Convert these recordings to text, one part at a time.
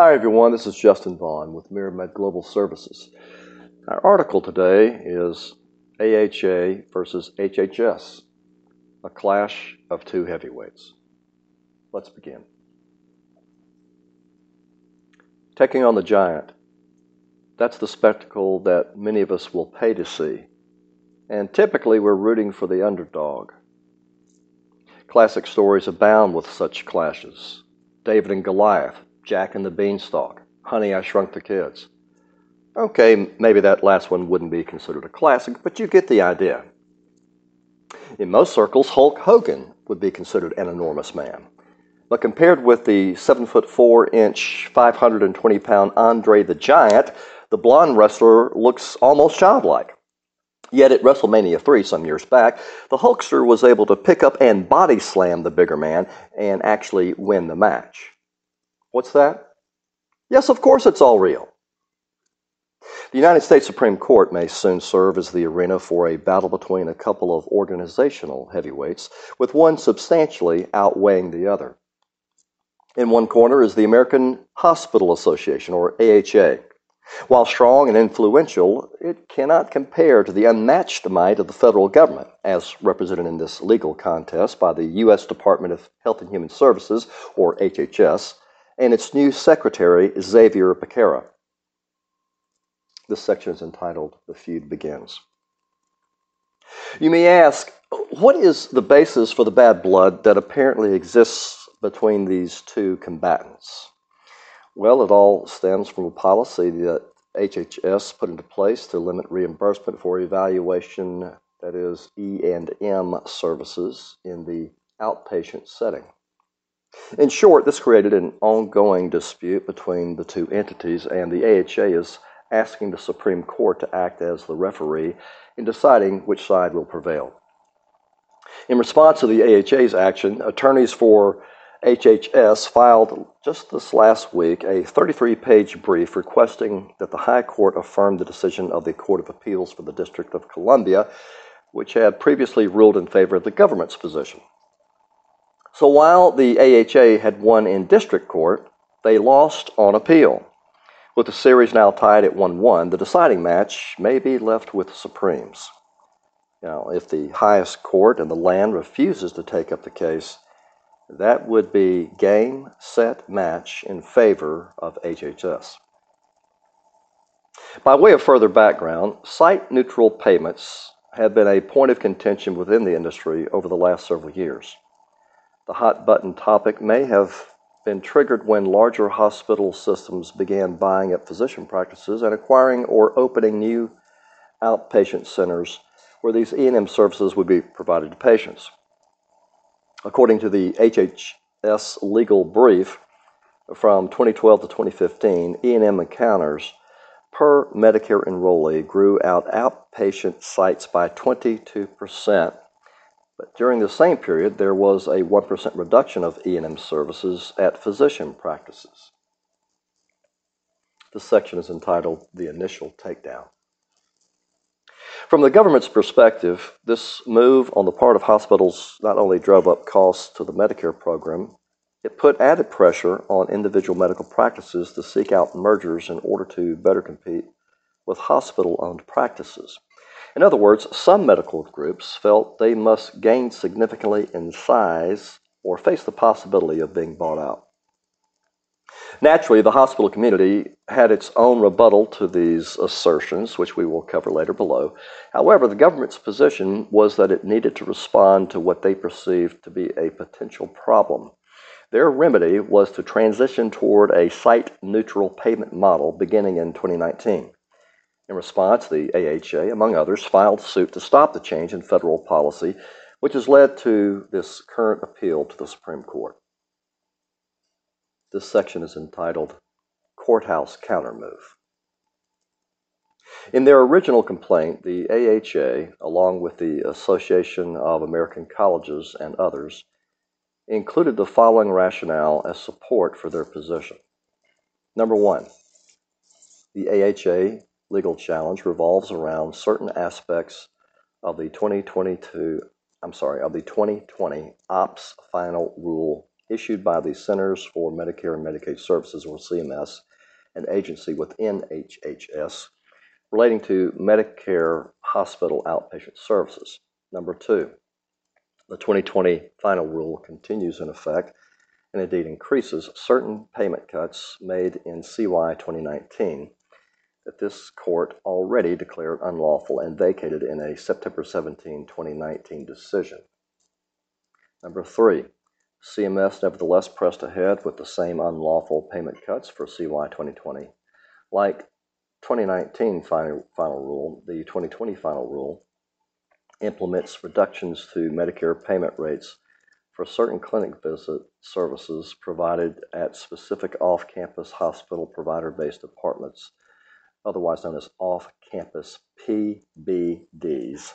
Hi, everyone. This is Justin Vaughn with MiraMed Global Services. Our article today is AHA versus HHS, a clash of two heavyweights. Let's begin. Taking on the giant. That's the spectacle that many of us will pay to see. And typically, we're rooting for the underdog. Classic stories abound with such clashes David and Goliath, Jack and the Beanstalk, Honey, I Shrunk the Kids. Okay, maybe that last one wouldn't be considered a classic, but you get the idea. In most circles, Hulk Hogan would be considered an enormous man. But compared with the 7 foot 4 inch, 520 pound Andre the Giant, the blonde wrestler looks almost childlike. Yet at WrestleMania 3 some years back, the Hulkster was able to pick up and body slam the bigger man and actually win the match. What's that? Yes, of course it's all real. The United States Supreme Court may soon serve as the arena for a battle between a couple of organizational heavyweights, with one substantially outweighing the other. In one corner is the American Hospital Association, or AHA. While strong and influential, it cannot compare to the unmatched might of the federal government, as represented in this legal contest by the U.S. Department of Health and Human Services, or HHS, and its new secretary, Xavier Becerra. This section is entitled The Feud Begins. You may ask, what is the basis for the bad blood that apparently exists between these two combatants? Well, it all stems from a policy that HHS put into place to limit reimbursement for evaluation, that is E&M services in the outpatient setting. In short, this created an ongoing dispute between the two entities, and the AHA is asking the Supreme Court to act as the referee in deciding which side will prevail. In response to the AHA's action, attorneys for HHS filed just this last week a 33 page brief requesting that the High Court affirm the decision of the Court of Appeals for the District of Columbia, which had previously ruled in favor of the government's position. So while the AHA had won in district court, they lost on appeal. With the series now tied at 1 1, the deciding match may be left with the Supremes. Now, if the highest court in the land refuses to take up the case, that would be game, set, match in favor of HHS. By way of further background, site neutral payments have been a point of contention within the industry over the last several years. The hot button topic may have been triggered when larger hospital systems began buying up physician practices and acquiring or opening new outpatient centers where these E&M services would be provided to patients. According to the HHS legal brief from 2012 to 2015, E&M encounters per Medicare enrollee grew out outpatient sites by 22 percent but during the same period, there was a 1% reduction of E&M services at physician practices. This section is entitled The Initial Takedown. From the government's perspective, this move on the part of hospitals not only drove up costs to the Medicare program, it put added pressure on individual medical practices to seek out mergers in order to better compete with hospital owned practices. In other words, some medical groups felt they must gain significantly in size or face the possibility of being bought out. Naturally, the hospital community had its own rebuttal to these assertions, which we will cover later below. However, the government's position was that it needed to respond to what they perceived to be a potential problem. Their remedy was to transition toward a site neutral payment model beginning in 2019. In response, the AHA, among others, filed suit to stop the change in federal policy, which has led to this current appeal to the Supreme Court. This section is entitled Courthouse Countermove. In their original complaint, the AHA, along with the Association of American Colleges and others, included the following rationale as support for their position. Number one, the AHA legal challenge revolves around certain aspects of the 2022, I'm sorry, of the 2020 OPS final rule issued by the Centers for Medicare and Medicaid Services, or CMS, an agency within HHS, relating to Medicare hospital outpatient services. Number two, the 2020 final rule continues in effect and indeed increases certain payment cuts made in CY 2019 that this court already declared unlawful and vacated in a September 17, 2019 decision. Number three, CMS nevertheless pressed ahead with the same unlawful payment cuts for CY 2020. Like 2019 final, final rule, the 2020 final rule implements reductions to Medicare payment rates for certain clinic visit services provided at specific off campus hospital provider based departments, otherwise known as off campus PBDs.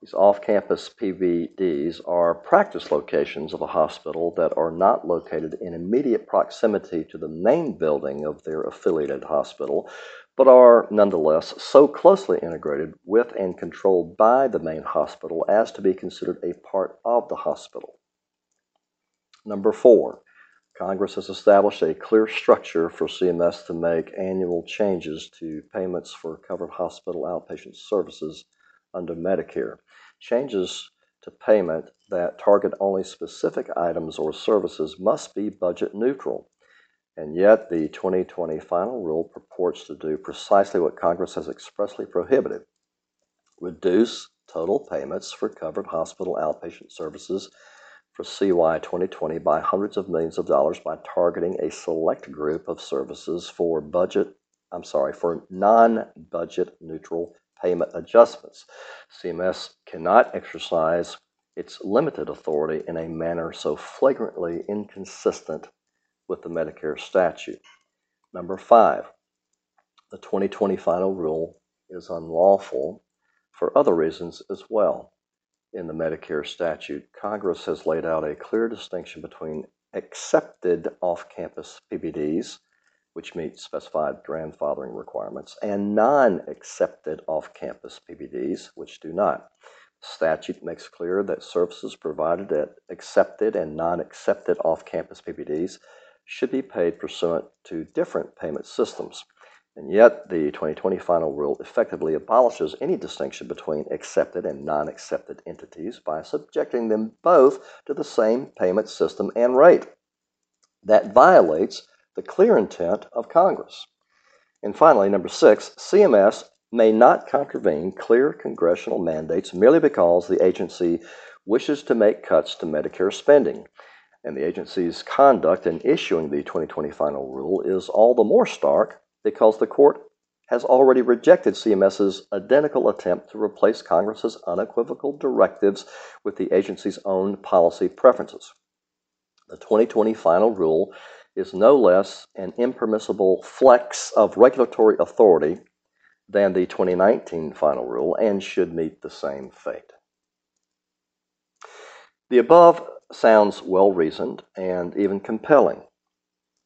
These off campus PBDs are practice locations of a hospital that are not located in immediate proximity to the main building of their affiliated hospital, but are nonetheless so closely integrated with and controlled by the main hospital as to be considered a part of the hospital. Number four, Congress has established a clear structure for CMS to make annual changes to payments for covered hospital outpatient services under Medicare. Changes to payment that target only specific items or services must be budget neutral. And yet, the 2020 final rule purports to do precisely what Congress has expressly prohibited reduce total payments for covered hospital outpatient services for CY 2020 by hundreds of millions of dollars by targeting a select group of services for budget, I'm sorry, for non budget neutral payment adjustments. CMS cannot exercise its limited authority in a manner so flagrantly inconsistent with the Medicare statute. Number five, the 2020 final rule is unlawful for other reasons as well. In the Medicare statute, Congress has laid out a clear distinction between accepted off campus PBDs which meet specified grandfathering requirements, and non accepted off campus PBDs, which do not. The statute makes clear that services provided at accepted and non accepted off campus PBDs should be paid pursuant to different payment systems. And yet, the 2020 final rule effectively abolishes any distinction between accepted and non accepted entities by subjecting them both to the same payment system and rate. That violates the clear intent of Congress. And finally, number six, CMS may not contravene clear congressional mandates merely because the agency wishes to make cuts to Medicare spending. And the agency's conduct in issuing the 2020 final rule is all the more stark because the court has already rejected CMS's identical attempt to replace Congress's unequivocal directives with the agency's own policy preferences. The 2020 final rule is no less an impermissible flex of regulatory authority than the 2019 final rule and should meet the same fate. The above sounds well reasoned and even compelling,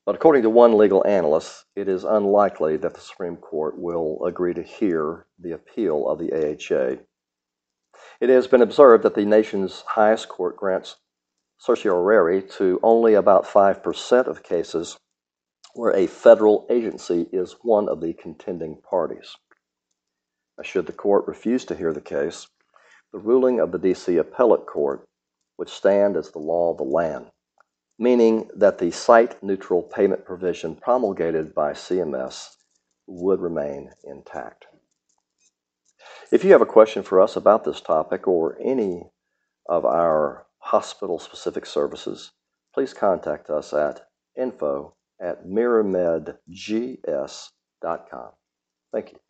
but according to one legal analyst, it is unlikely that the Supreme Court will agree to hear the appeal of the AHA. It has been observed that the nation's highest court grants certiorari to only about 5% of cases where a federal agency is one of the contending parties. Should the court refuse to hear the case, the ruling of the D.C. Appellate Court would stand as the law of the land, meaning that the site neutral payment provision promulgated by CMS would remain intact. If you have a question for us about this topic or any of our hospital specific services, please contact us at info at miramedgs.com. Thank you.